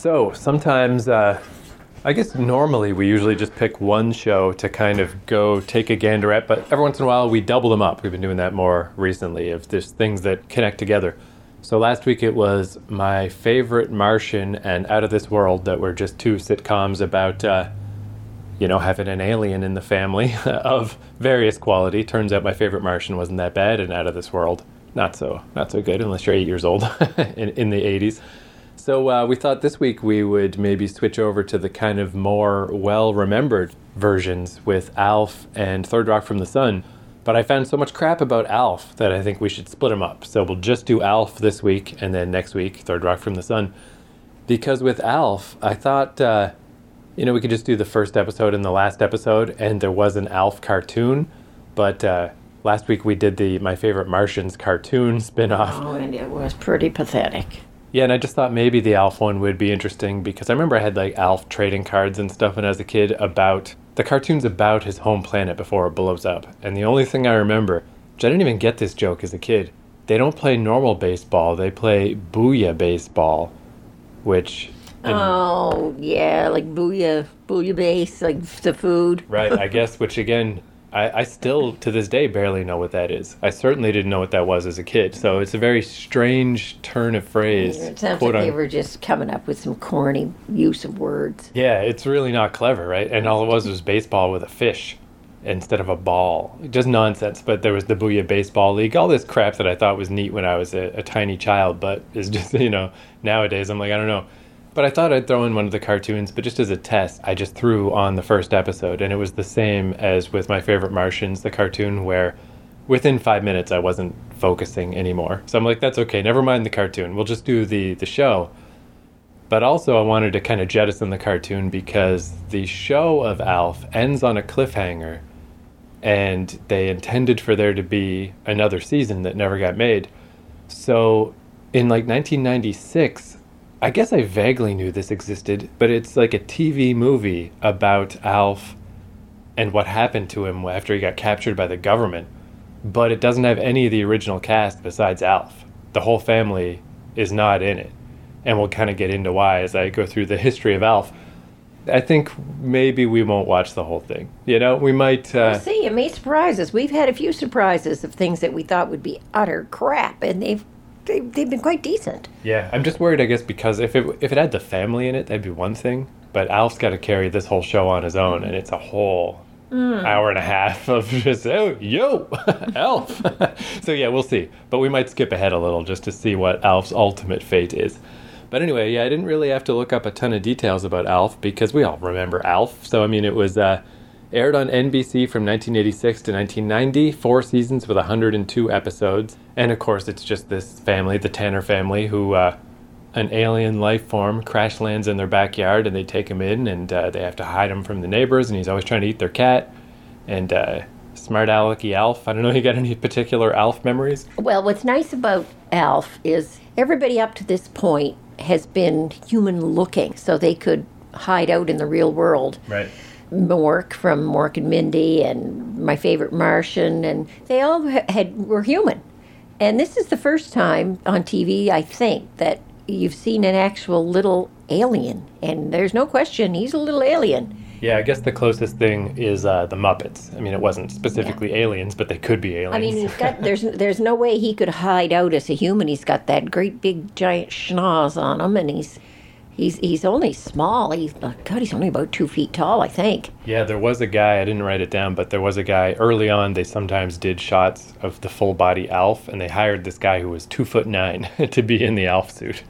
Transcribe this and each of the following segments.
So sometimes, uh, I guess normally we usually just pick one show to kind of go take a gander at, but every once in a while we double them up. We've been doing that more recently if there's things that connect together. So last week it was my favorite Martian and Out of This World that were just two sitcoms about, uh, you know, having an alien in the family of various quality. Turns out my favorite Martian wasn't that bad, and Out of This World not so not so good unless you're eight years old in, in the 80s. So uh, we thought this week we would maybe switch over to the kind of more well remembered versions with Alf and Third Rock from the Sun. But I found so much crap about Alf that I think we should split them up. So we'll just do Alf this week and then next week, Third Rock from the Sun. Because with Alf, I thought, uh, you know, we could just do the first episode and the last episode, and there was an Alf cartoon. But uh, last week we did the My Favorite Martians cartoon spin off. Oh, and it was pretty pathetic. Yeah, and I just thought maybe the Alf one would be interesting because I remember I had like Alf trading cards and stuff when I was a kid about the cartoons about his home planet before it blows up. And the only thing I remember, which I didn't even get this joke as a kid, they don't play normal baseball, they play booyah baseball, which. Oh yeah, like booyah, booyah base, like the food. Right, I guess, which again, I, I, still to this day barely know what that is. I certainly didn't know what that was as a kid. So it's a very strange turn of phrase. It sounds like they were just coming up with some corny use of words. Yeah, it's really not clever, right? And all it was was baseball with a fish instead of a ball. Just nonsense. But there was the Booyah Baseball League, all this crap that I thought was neat when I was a, a tiny child, but is just, you know, nowadays I'm like, I don't know. But I thought I'd throw in one of the cartoons, but just as a test, I just threw on the first episode, and it was the same as with my favorite Martians, the cartoon, where within five minutes I wasn't focusing anymore. So I'm like, that's okay, never mind the cartoon, we'll just do the, the show. But also, I wanted to kind of jettison the cartoon because the show of Alf ends on a cliffhanger, and they intended for there to be another season that never got made. So in like 1996, I guess I vaguely knew this existed, but it's like a TV movie about Alf and what happened to him after he got captured by the government. But it doesn't have any of the original cast besides Alf. The whole family is not in it. And we'll kind of get into why as I go through the history of Alf. I think maybe we won't watch the whole thing. You know, we might. Uh, we'll see, it may surprise us. We've had a few surprises of things that we thought would be utter crap, and they've they, they've been quite decent. Yeah, I'm just worried, I guess, because if it if it had the family in it, that'd be one thing. But Alf's got to carry this whole show on his own, and it's a whole mm. hour and a half of just oh yo Alf. so yeah, we'll see. But we might skip ahead a little just to see what Alf's ultimate fate is. But anyway, yeah, I didn't really have to look up a ton of details about Alf because we all remember Alf. So I mean, it was. Uh, Aired on NBC from 1986 to 1990, four seasons with 102 episodes. And of course, it's just this family, the Tanner family, who uh, an alien life form crash lands in their backyard and they take him in and uh, they have to hide him from the neighbors. And he's always trying to eat their cat. And uh, smart alecky Alf. I don't know, you got any particular Alf memories? Well, what's nice about Alf is everybody up to this point has been human looking, so they could hide out in the real world. Right. Mork from Mork and Mindy and my favorite Martian, and they all had were human. And this is the first time on TV, I think, that you've seen an actual little alien. And there's no question, he's a little alien. Yeah, I guess the closest thing is uh, the Muppets. I mean, it wasn't specifically yeah. aliens, but they could be aliens. I mean, he's got there's there's no way he could hide out as a human. He's got that great big giant schnoz on him, and he's He's he's only small. He's God. He's only about two feet tall, I think. Yeah, there was a guy. I didn't write it down, but there was a guy early on. They sometimes did shots of the full body Alf, and they hired this guy who was two foot nine to be in the Alf suit.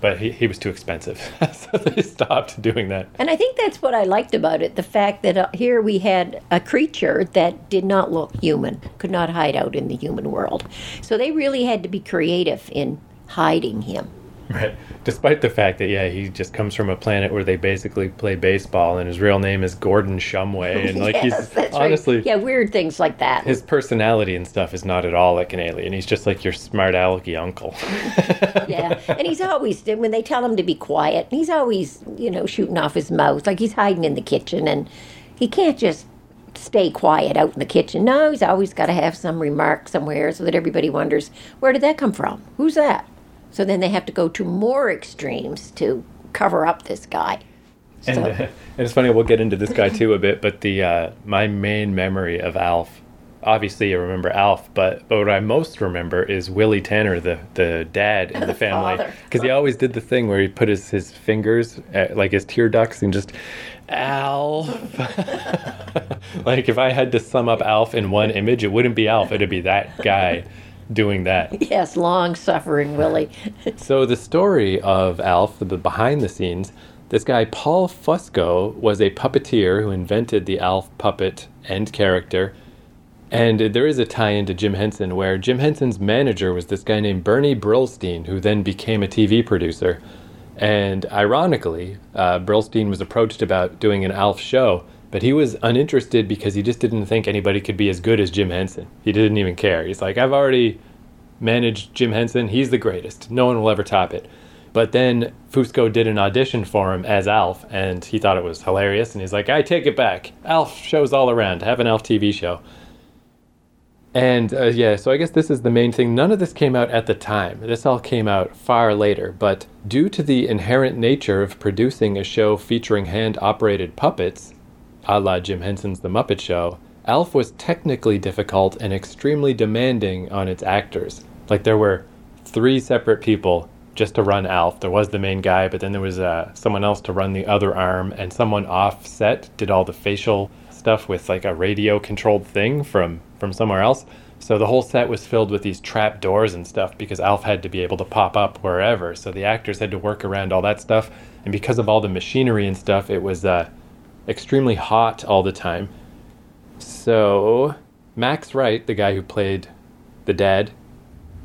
But he, he was too expensive, so they stopped doing that. And I think that's what I liked about it the fact that uh, here we had a creature that did not look human, could not hide out in the human world. So they really had to be creative in hiding him. Right. Despite the fact that yeah, he just comes from a planet where they basically play baseball, and his real name is Gordon Shumway, and like yes, he's honestly right. yeah, weird things like that. His personality and stuff is not at all like an alien. He's just like your smart alecky uncle. yeah, and he's always when they tell him to be quiet, he's always you know shooting off his mouth, like he's hiding in the kitchen, and he can't just stay quiet out in the kitchen. No, he's always got to have some remark somewhere so that everybody wonders where did that come from? Who's that? So then they have to go to more extremes to cover up this guy. And, uh, and it's funny, we'll get into this guy too a bit, but the uh, my main memory of Alf, obviously I remember Alf, but, but what I most remember is Willie Tanner, the, the dad in the, The family. Because he always did the thing where he put his, his fingers, at, like his tear ducts, and just, Alf. like if I had to sum up Alf in one image, it wouldn't be Alf, it'd be that guy doing that. yes, long suffering Willie. So the story of Alf, the behind the scenes, this guy Paul Fusco was a puppeteer who invented the Alf puppet and character. And there is a tie into Jim Henson where Jim Henson's manager was this guy named Bernie Brillstein, who then became a TV producer. And ironically, uh, Brillstein was approached about doing an Alf show, but he was uninterested because he just didn't think anybody could be as good as Jim Henson. He didn't even care. He's like, I've already managed Jim Henson. He's the greatest. No one will ever top it. But then Fusco did an audition for him as Alf, and he thought it was hilarious. And he's like, I take it back. Alf shows all around. Have an Alf TV show. And uh, yeah, so I guess this is the main thing. None of this came out at the time. This all came out far later. But due to the inherent nature of producing a show featuring hand operated puppets, a la Jim Henson's The Muppet Show, Alf was technically difficult and extremely demanding on its actors. Like there were three separate people just to run Alf. There was the main guy, but then there was uh, someone else to run the other arm, and someone off set did all the facial stuff with like a radio controlled thing from from somewhere else. So the whole set was filled with these trap doors and stuff because Alf had to be able to pop up wherever. So the actors had to work around all that stuff, and because of all the machinery and stuff, it was uh, extremely hot all the time. So Max Wright, the guy who played the dad,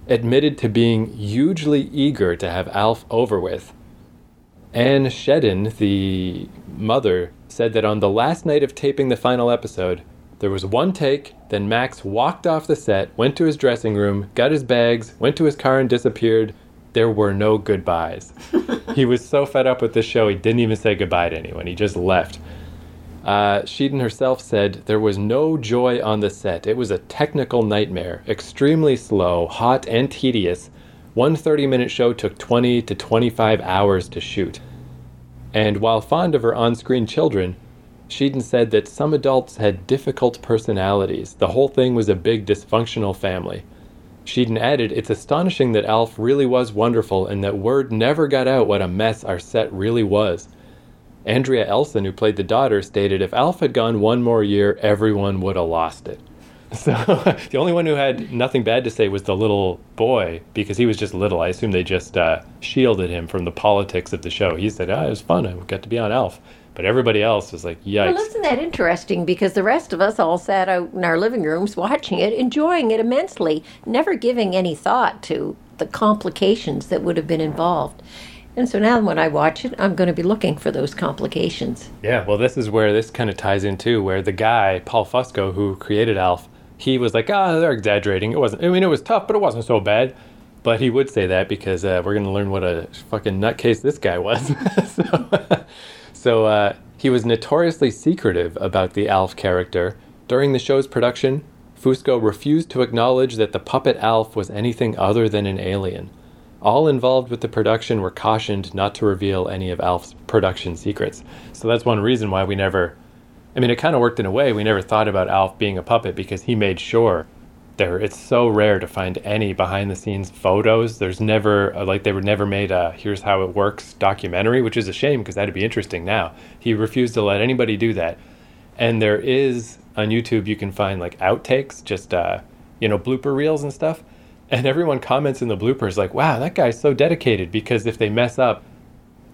admitted to being hugely eager to have Alf over with. Anne Schedeen, the mother, said that on the last night of taping the final episode, there was one take, then Max walked off the set, went to his dressing room, got his bags, went to his car, and disappeared. There were no goodbyes. he was so fed up with this show, he didn't even say goodbye to anyone. He just left. Uh, Schedeen herself said there was no joy on the set. It was a technical nightmare, extremely slow, hot, and tedious. One 30 minute show took 20 to 25 hours to shoot. And while fond of her on screen children, Schedeen said that some adults had difficult personalities. The whole thing was a big dysfunctional family. Schedeen added, It's astonishing that Alf really was wonderful and that word never got out what a mess our set really was. Andrea Elson, who played the daughter, stated if Alf had gone one more year, everyone would have lost it. So the only one who had nothing bad to say was the little boy because he was just little. I assume they just uh, shielded him from the politics of the show. He said, "Ah, it was fun. I got to be on Alf." But everybody else was like, "Yikes!" Well, isn't that interesting? Because the rest of us all sat out in our living rooms watching it, enjoying it immensely, never giving any thought to the complications that would have been involved. And so now when I watch it, I'm going to be looking for those complications. Yeah, well, this is where this kind of ties in too, where the guy Paul Fusco, who created Alf, he was like, "Ah, they're exaggerating. It wasn't. I mean, it was tough, but it wasn't so bad." But he would say that because uh, we're going to learn what a fucking nutcase this guy was. so, so uh, he was notoriously secretive about the Alf character. During the show's production, Fusco refused to acknowledge that the puppet Alf was anything other than an alien. All involved with the production were cautioned not to reveal any of Alf's production secrets. So that's one reason why we never. I mean, it kind of worked in a way. We never thought about Alf being a puppet because he made sure there. It's so rare to find any behind the scenes photos. There's never uh, like they were never made a "Here's how it works" documentary, which is a shame because that'd be interesting. Now he refused to let anybody do that, and there is on YouTube you can find like outtakes, just uh, you know blooper reels and stuff and everyone comments in the bloopers like, "Wow, that guy's so dedicated." Because if they mess up,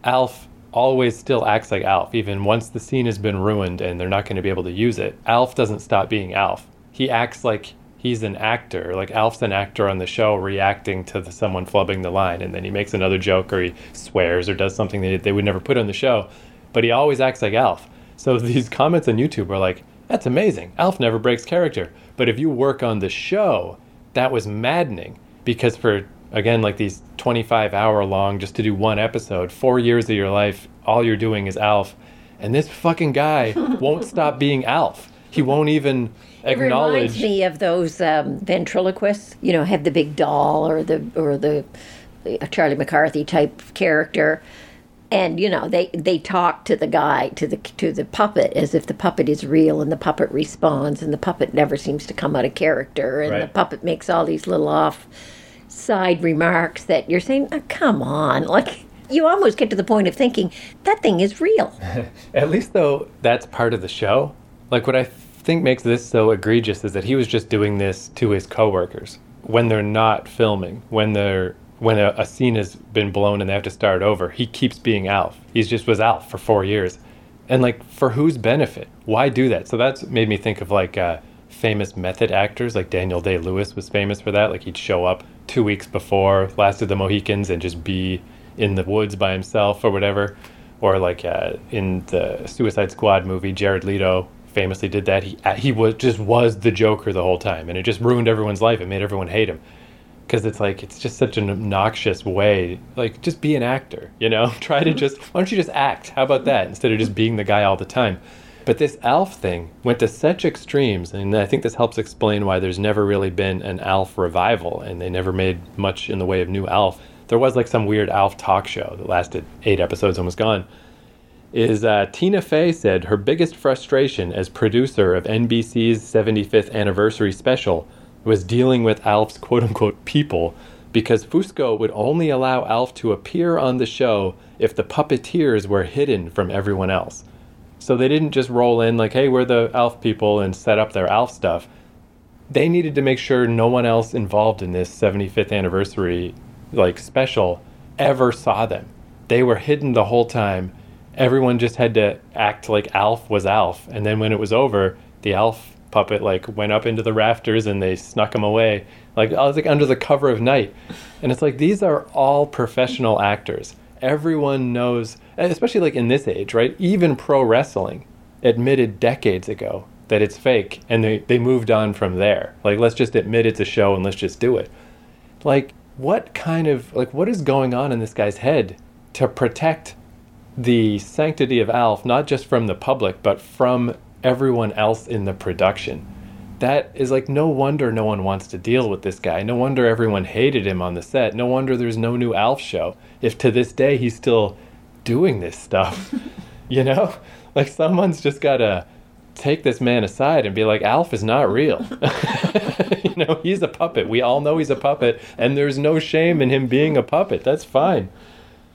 Alf always still acts like Alf, even once the scene has been ruined and they're not going to be able to use it. Alf doesn't stop being Alf. He acts like he's an actor, like Alf's an actor on the show reacting to the, someone flubbing the line, and then he makes another joke or he swears or does something that they would never put on the show, but he always acts like Alf. So these comments on YouTube are like, "That's amazing. Alf never breaks character." But if you work on the show, that was maddening because for again like these 25 hour long just to do one episode 4 years of your life all you're doing is alf and this fucking guy won't stop being alf he won't even It reminds me of those um, ventriloquists. You know, have the big doll or the or the uh, Charlie McCarthy type character. And you know they they talk to the guy to the to the puppet as if the puppet is real and the puppet responds and the puppet never seems to come out of character and the puppet makes all these little off side remarks that you're saying oh, come on. Like you almost get to the point of thinking that thing is real. At least though that's part of the show. Like what I think makes this so egregious is that he was just doing this to his coworkers when they're not filming, when they're when a, a scene has been blown and they have to start over. He keeps being Alf. He's just was Alf for 4 years. And like for whose benefit? Why do that? So that's made me think of like uh famous method actors like Daniel Day-Lewis was famous for that. Like he'd show up 2 weeks before Last of the Mohicans and just be in the woods by himself or whatever or like uh, in the Suicide Squad movie, Jared Leto famously did that. He uh, he was just was the Joker the whole time, and it just ruined everyone's life. It made everyone hate him because it's like it's just such an obnoxious way. Like, just be an actor, you know. Try to just why don't you just act? How about that instead of just being the guy all the time? But this Alf thing went to such extremes, and I think this helps explain why there's never really been an Alf revival, and they never made much in the way of new Alf. There was like some weird Alf talk show that lasted eight episodes and was gone is uh, Tina Fey said her biggest frustration as producer of NBC's 75th anniversary special was dealing with Alf's quote unquote people because Fusco would only allow Alf to appear on the show if the puppeteers were hidden from everyone else. So they didn't just roll in like, hey, we're the Alf people and set up their Alf stuff. They needed to make sure no one else involved in this 75th anniversary like special ever saw them. They were hidden the whole time everyone just had to act like Alf was Alf. And then when it was over, the Alf puppet like went up into the rafters and they snuck him away. Like I was like under the cover of night. And it's like these are all professional actors. Everyone knows, especially like in this age, right? Even pro wrestling admitted decades ago that it's fake and they, they moved on from there. Like let's just admit it's a show and let's just do it. Like what kind of like what is going on in this guy's head to protect the sanctity of Alf, not just from the public, but from everyone else in the production. That is like no wonder no one wants to deal with this guy. No wonder everyone hated him on the set. No wonder there's no new Alf show. If to this day he's still doing this stuff, you know? Like someone's just got to take this man aside and be like, Alf is not real. you know, he's a puppet. We all know he's a puppet, and there's no shame in him being a puppet. That's fine.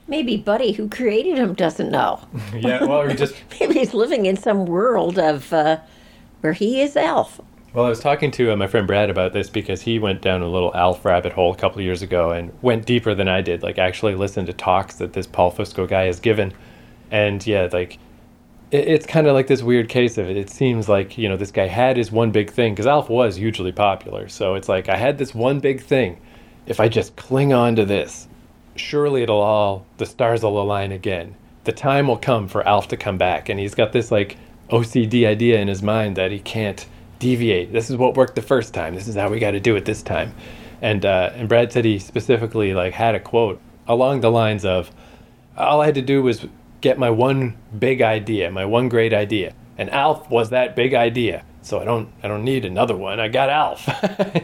Maybe buddy who created him doesn't know Yeah, well, we just maybe he's living in some world of uh, where he is Alf Well, I was talking to uh, my friend Brad about this because he went down a little Alf rabbit hole a couple of years ago and went deeper than I did. Like, actually listened to talks that this Paul Fusco guy has given. And yeah, like, it, it's kind of like this weird case of it. It seems like, you know, this guy had his one big thing because Alf was hugely popular. So it's like, I had this one big thing. If I just cling on to this, surely it'll all, the stars will align again. The time will come for Alf to come back. And he's got this, like, OCD idea in his mind that he can't deviate. This is what worked the first time. This is how we got to do it this time. And uh, and Brad said he specifically like had a quote along the lines of, "All I had to do was get my one big idea, my one great idea, and Alf was that big idea. So I don't I don't need another one. I got Alf,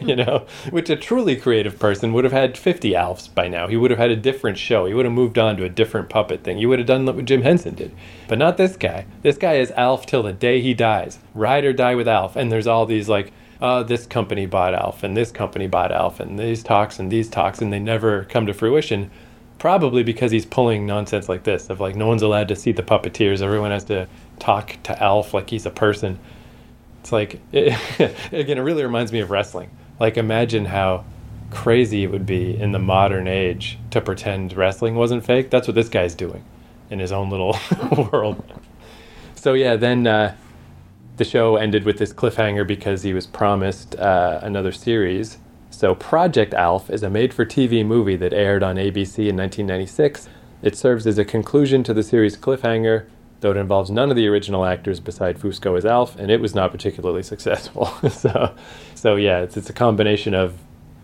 you know. Which a truly creative person would have had 50 Alfs by now. He would have had a different show. He would have moved on to a different puppet thing. He would have done what Jim Henson did. But not this guy. This guy is Alf till the day he dies. Ride or die with Alf. And there's all these like uh, this company bought Alf, and this company bought Alf, and these talks and these talks, and they never come to fruition. Probably because he's pulling nonsense like this of like no one's allowed to see the puppeteers. Everyone has to talk to Alf like he's a person. It's like it, again, it really reminds me of wrestling. Like imagine how crazy it would be in the modern age to pretend wrestling wasn't fake. That's what this guy's doing in his own little world. So yeah, then uh, the show ended with this cliffhanger because he was promised uh, another series. So Project Alf is a made-for-TV movie that aired on ABC in 1996. It serves as a conclusion to the series cliffhanger, though it involves none of the original actors beside Fusco as Alf, and it was not particularly successful. so, so yeah, it's, it's a combination of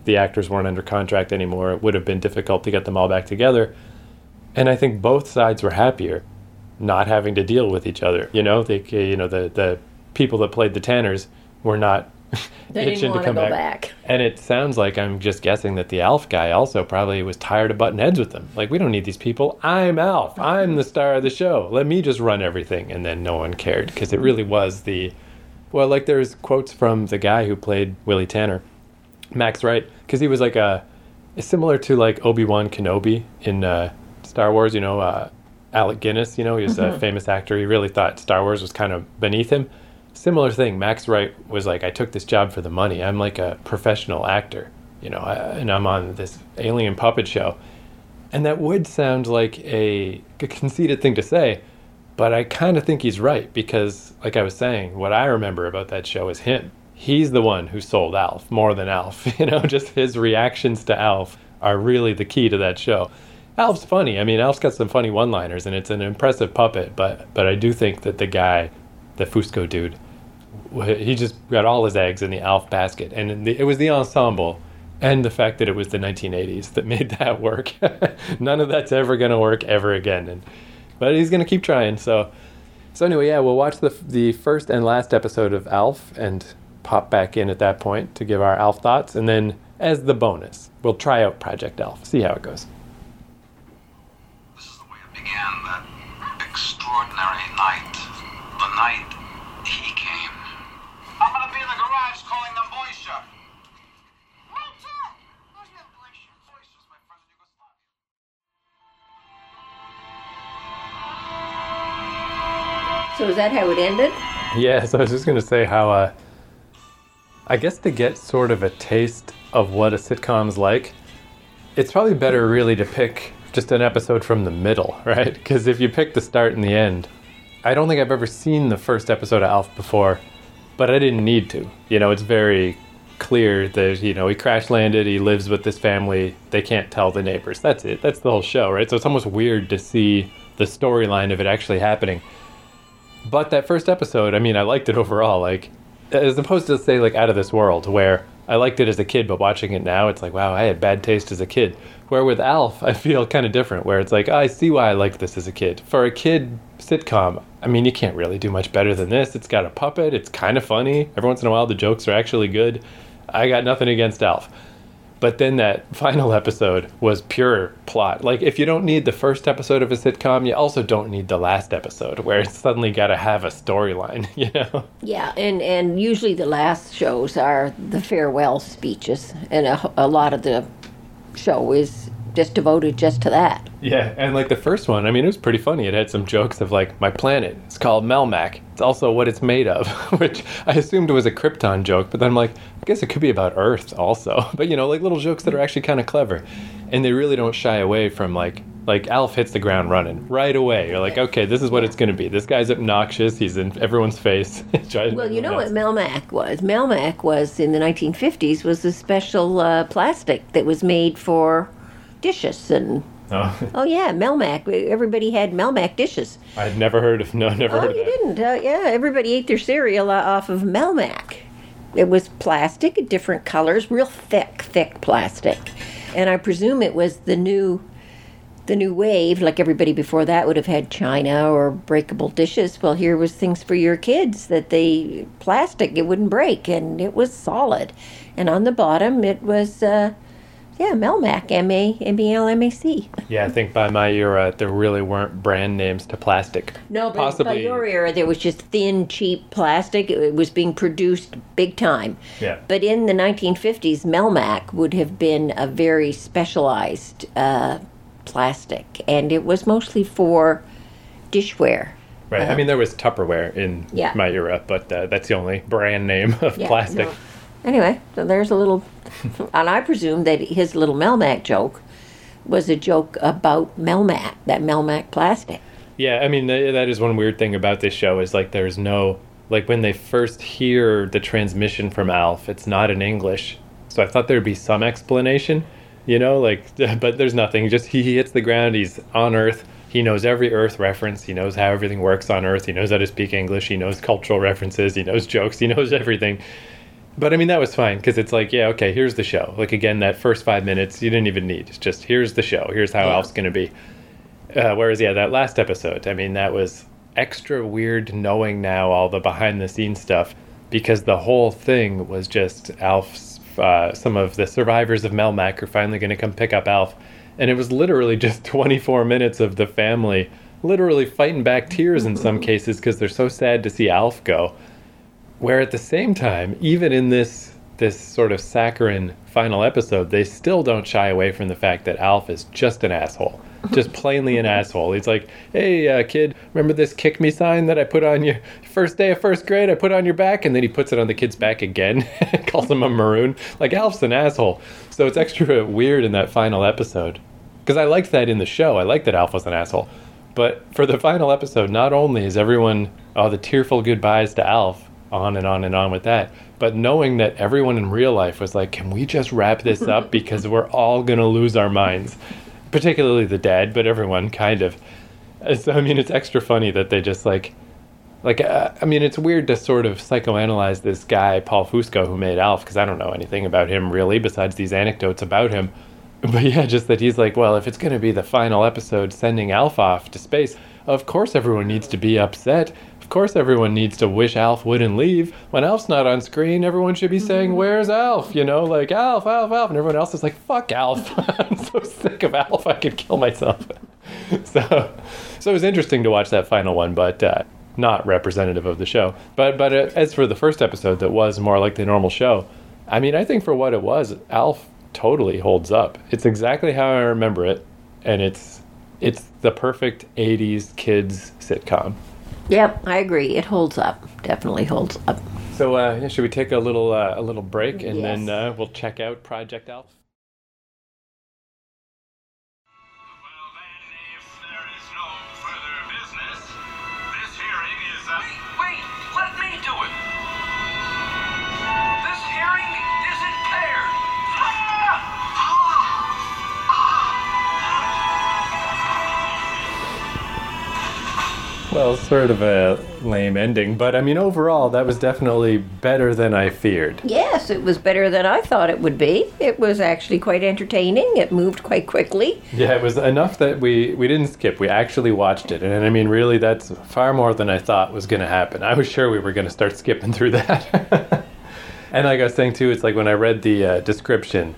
the actors weren't under contract anymore. It would have been difficult to get them all back together, and I think both sides were happier not having to deal with each other. You know, they, you know the the people that played the Tanners were not They didn't want to go back. And it sounds like I'm just guessing that the Alf guy also probably was tired of butting heads with them. Like, we don't need these people. I'm Alf. I'm the star of the show. Let me just run everything. And then no one cared because it really was the. Well, like, there's quotes from the guy who played Willie Tanner, Max Wright, because he was like a. Similar to like Obi Wan Kenobi in uh, Star Wars, you know, uh, Alec Guinness, you know, he was a famous actor. He really thought Star Wars was kind of beneath him similar thing. Max Wright was like, I took this job for the money. I'm like a professional actor, you know, uh, and I'm on this alien puppet show. And that would sound like a, a conceited thing to say, but I kind of think he's right because, like I was saying, what I remember about that show is him. He's the one who sold Alf more than Alf. You know, just his reactions to Alf are really the key to that show. Alf's funny. I mean, Alf's got some funny one-liners, and it's an impressive puppet. But but I do think that the guy, the Fusco dude, he just got all his eggs in the Alf basket, and the, it was the ensemble and the fact that it was the 1980s that made that work. None of that's ever going to work ever again, and but he's going to keep trying. So, so anyway, yeah, we'll watch the the first and last episode of Alf and pop back in at that point to give our Alf thoughts, and then as the bonus, we'll try out Project Alf, see how it goes. This is the way it began. That extraordinary night, the night So is that how it ended? Yeah, so I was just going to say how, uh, I guess to get sort of a taste of what a sitcom's like, it's probably better really to pick just an episode from the middle, right? Because if you pick the start and the end, I don't think I've ever seen the first episode of Alf before, but I didn't need to. You know, it's very clear that, you know, he crash landed, he lives with this family, they can't tell the neighbors. That's it. That's the whole show, right? So it's almost weird to see the storyline of it actually happening. But that first episode, I mean, I liked it overall. Like, as opposed to say like Out of This World, where I liked it as a kid, but watching it now, it's like, wow, I had bad taste as a kid. Where with Alf, I feel kind of different. Where it's like, oh, I see why I liked this as a kid. For a kid sitcom, I mean, you can't really do much better than this. It's got a puppet. It's kind of funny. Every once in a while, the jokes are actually good. I got nothing against Alf. But then that final episode was pure plot. Like, if you don't need the first episode of a sitcom, you also don't need the last episode, where it's suddenly got to have a storyline, you know? Yeah, and and usually the last shows are the farewell speeches, and a, a lot of the show is just devoted just to that. Yeah, and like the first one, I mean, it was pretty funny. It had some jokes of like, my planet, it's called Melmac. It's also what it's made of, which I assumed was a Krypton joke, but then I'm like, I guess it could be about Earth also. But you know, like little jokes that are actually kind of clever. And they really don't shy away from like, like Alf hits the ground running right away. You're like, okay, this is what it's going to be. This guy's obnoxious. He's in everyone's face. Well, you know what Melmac was? Melmac was in the 1950s was a special uh, plastic that was made for dishes and Oh, oh yeah, Melmac. Everybody had Melmac dishes. I'd never heard of, no, never Oh, heard of you that. didn't? Uh, yeah, everybody ate their cereal off of Melmac. It was plastic, different colors, real thick, thick plastic, and I presume it was the new, the new wave. Like everybody before that would have had china or breakable dishes. Well, here was things for your kids that they plastic. It wouldn't break, and it was solid. And on the bottom, it was. Uh, yeah, Melmac, M A M E L M A C. Yeah, I think by my era, there really weren't brand names to plastic. No, but by your era, there was just thin, cheap plastic. It was being produced big time. Yeah. But in the 1950s, Melmac would have been a very specialized uh, plastic, and it was mostly for dishware. Right. I mean, there was Tupperware in Uh-huh. Yeah. my era, but uh, that's the only brand name of Yeah, plastic. no. Anyway, so there's a little, and I presume that his little Melmac joke was a joke about Melmac, that Melmac plastic. Yeah, I mean th- that is one weird thing about this show is like there's no like when they first hear the transmission from Alf, it's not in English. So I thought there'd be some explanation, you know, like but there's nothing. Just he, he hits the ground, he's on Earth. He knows every Earth reference. He knows how everything works on Earth. He knows how to speak English. He knows cultural references. He knows jokes. He knows everything. But I mean that was fine because it's like yeah okay here's the show. Like again that first five minutes you didn't even need. It's just here's the show. Here's how Yeah. Alf's gonna be. Uh, whereas, yeah, that last episode, I mean, that was extra weird knowing now all the behind the scenes stuff. because the whole thing was just Alf's. Uh, some of the survivors of Melmac are finally going to come pick up Alf, and it was literally just 24 minutes of the family literally fighting back tears in some cases because they're so sad to see Alf go. Where at the same time, even in this this sort of saccharine final episode, they still don't shy away from the fact that Alf is just an asshole. Just plainly an asshole. He's like, hey, uh, kid, remember this kick me sign that I put on your first day of first grade? I put on your back. And then he puts it on the kid's back again, calls him a maroon. Like, Alf's an asshole. So it's extra weird in that final episode. Because I liked that in the show. I liked that Alf was an asshole. But for the final episode, not only is everyone, oh, the tearful goodbyes to Alf, on and on and on with that. But knowing that everyone in real life was like, can we just wrap this up because we're all going to lose our minds? Particularly the dad, but everyone kind of. So, I mean, it's extra funny that they just like, like, uh, I mean, it's weird to sort of psychoanalyze this guy, Paul Fusco, who made Alf, because I don't know anything about him really besides these anecdotes about him. But yeah, just that he's like, well, if it's going to be the final episode sending Alf off to space, of course everyone needs to be upset. Of course, everyone needs to wish Alf wouldn't leave. When Alf's not on screen, everyone should be saying, Where's Alf? You know, like, Alf, Alf, Alf. And everyone else is like, Fuck Alf. I'm so sick of Alf, I could kill myself. so, so it was interesting to watch that final one, but uh, not representative of the show. But, but uh, as for the first episode that was more like the normal show, I mean, I think for what it was, Alf totally holds up. It's exactly how I remember it, and it's it's the perfect 80s kids sitcom. Yep, I agree. It holds up. Definitely holds up. So, uh, should we take a little uh, a little break and then uh, we'll check out Project Alf? Well, sort of a lame ending, but I mean, overall, that was definitely better than I feared. Yes, it was better than I thought it would be. It was actually quite entertaining. It moved quite quickly. Yeah, it was enough that we we didn't skip. We actually watched it, and I mean, really, that's far more than I thought was going to happen. I was sure we were going to start skipping through that. and like I was saying too, it's like when I read the uh, description,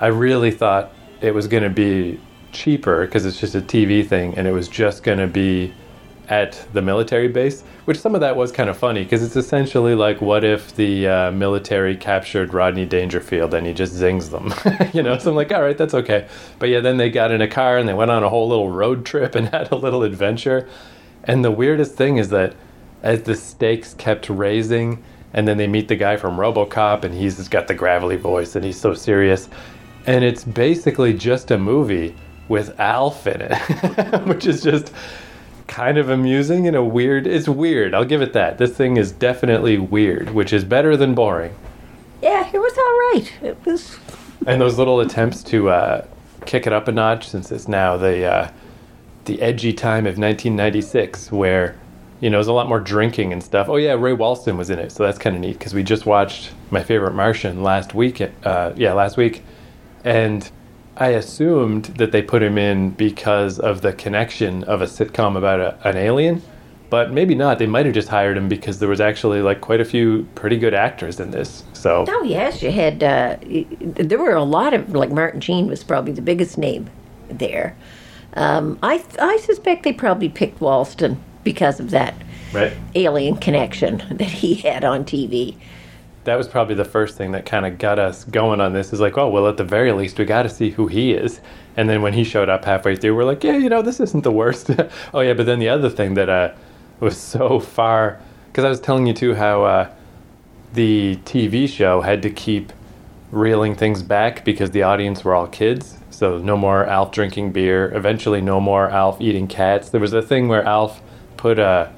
I really thought it was going to be cheaper because it's just a TV thing, and it was just going to be at the military base, which some of that was kind of funny because it's essentially like, what if the uh, military captured Rodney Dangerfield and he just zings them? you know, so I'm like, all right, that's okay. But yeah, then they got in a car and they went on a whole little road trip and had a little adventure. And the weirdest thing is that as the stakes kept raising, and then they meet the guy from Robocop and he's got the gravelly voice and he's so serious. And it's basically just a movie with Alf in it, which is just kind of amusing in a weird it's weird i'll give it that this thing is definitely weird which is better than boring Yeah, it was all right. It was. and those little attempts to uh, kick it up a notch since it's now the uh, the edgy time of 1996 where you know there's a lot more drinking and stuff oh yeah ray walston was in it so that's kind of neat because we just watched my favorite martian last week uh, yeah last week and I assumed that they put him in because of the connection of a sitcom about a, an alien, but maybe not. They might have just hired him because there was actually like quite a few pretty good actors in this. So Oh yes, you had. Uh, there were a lot of like Martin Sheen was probably the biggest name there. Um, I I suspect they probably picked Walston because of that right, alien connection that he had on TV. That was probably the first thing that kind of got us going on this. Is like, oh well, at the very least, we got to see who he is. And then when he showed up halfway through, we're like, yeah, you know, this isn't the worst. oh yeah, but then the other thing that uh, was so far because I was telling you too how uh, the TV show had to keep reeling things back because the audience were all kids. So no more Alf drinking beer. Eventually, no more Alf eating cats. There was a thing where Alf put a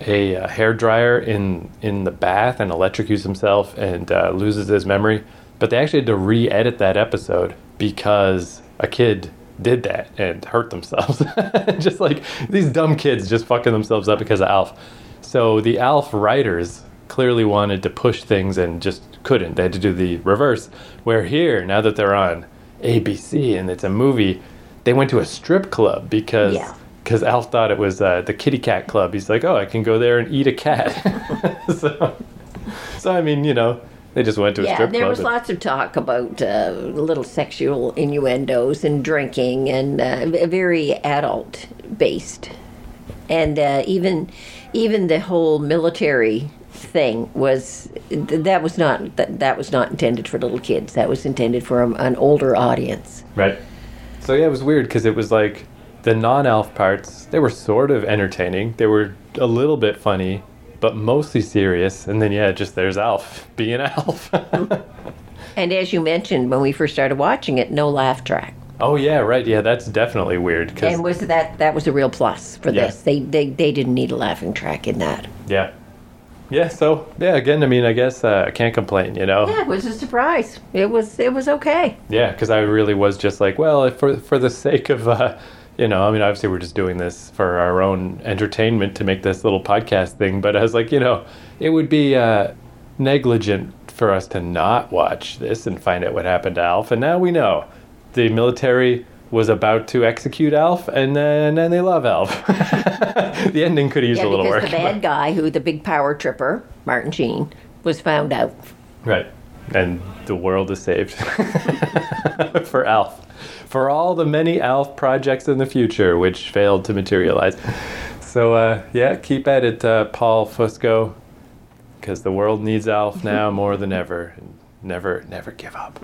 a, uh hair dryer in in the bath and electrocutes himself and uh, loses his memory. But they actually had to re-edit that episode because a kid did that and hurt themselves. just like these dumb kids just fucking themselves up because of Alf. So the Alf writers clearly wanted to push things and just couldn't. They had to do the reverse. Where here, now that they're on ABC and it's a movie, they went to a strip club because Yeah. Because Alf thought it was uh, the kitty cat club. He's like, oh, I can go there and eat a cat. so, so I mean, you know, they just went to a strip club. Yeah, there was and- lots of talk about uh, little sexual innuendos and drinking, and uh, very adult based, and uh, even even the whole military thing was that was not that, that was not intended for little kids. That was intended for an older audience. Right. So yeah, it was weird because it was like the non-Alf parts. They were sort of entertaining. They were a little bit funny, but mostly serious. And then yeah, just there's Alf being Alf. And as you mentioned when we first started watching it, no laugh track. oh yeah, right. Yeah, that's definitely weird. Cause, And was that that was a real plus for Yeah. this? They, they they didn't need a laughing track in that. yeah, yeah. So yeah, again, I mean, I guess uh, I can't complain. You know. Yeah, it was a surprise. It was it was okay. Yeah, because I really was just like, well, if for for the sake of, uh, you know, I mean, obviously we're just doing this for our own entertainment to make this little podcast thing, but I was like, you know, it would be uh, negligent for us to not watch this and find out what happened to Alf, and now we know the military was about to execute Alf, and then then they love Alf. the ending could use Yeah, a little work. the bad guy, who the big power tripper, Martin Sheen, was found out. Right. And the world is saved for Alf. For all the many Alf projects in the future which failed to materialize. So, uh, yeah, keep at it, uh, Paul Fusco, because the world needs Alf now more than ever. And never, never give up.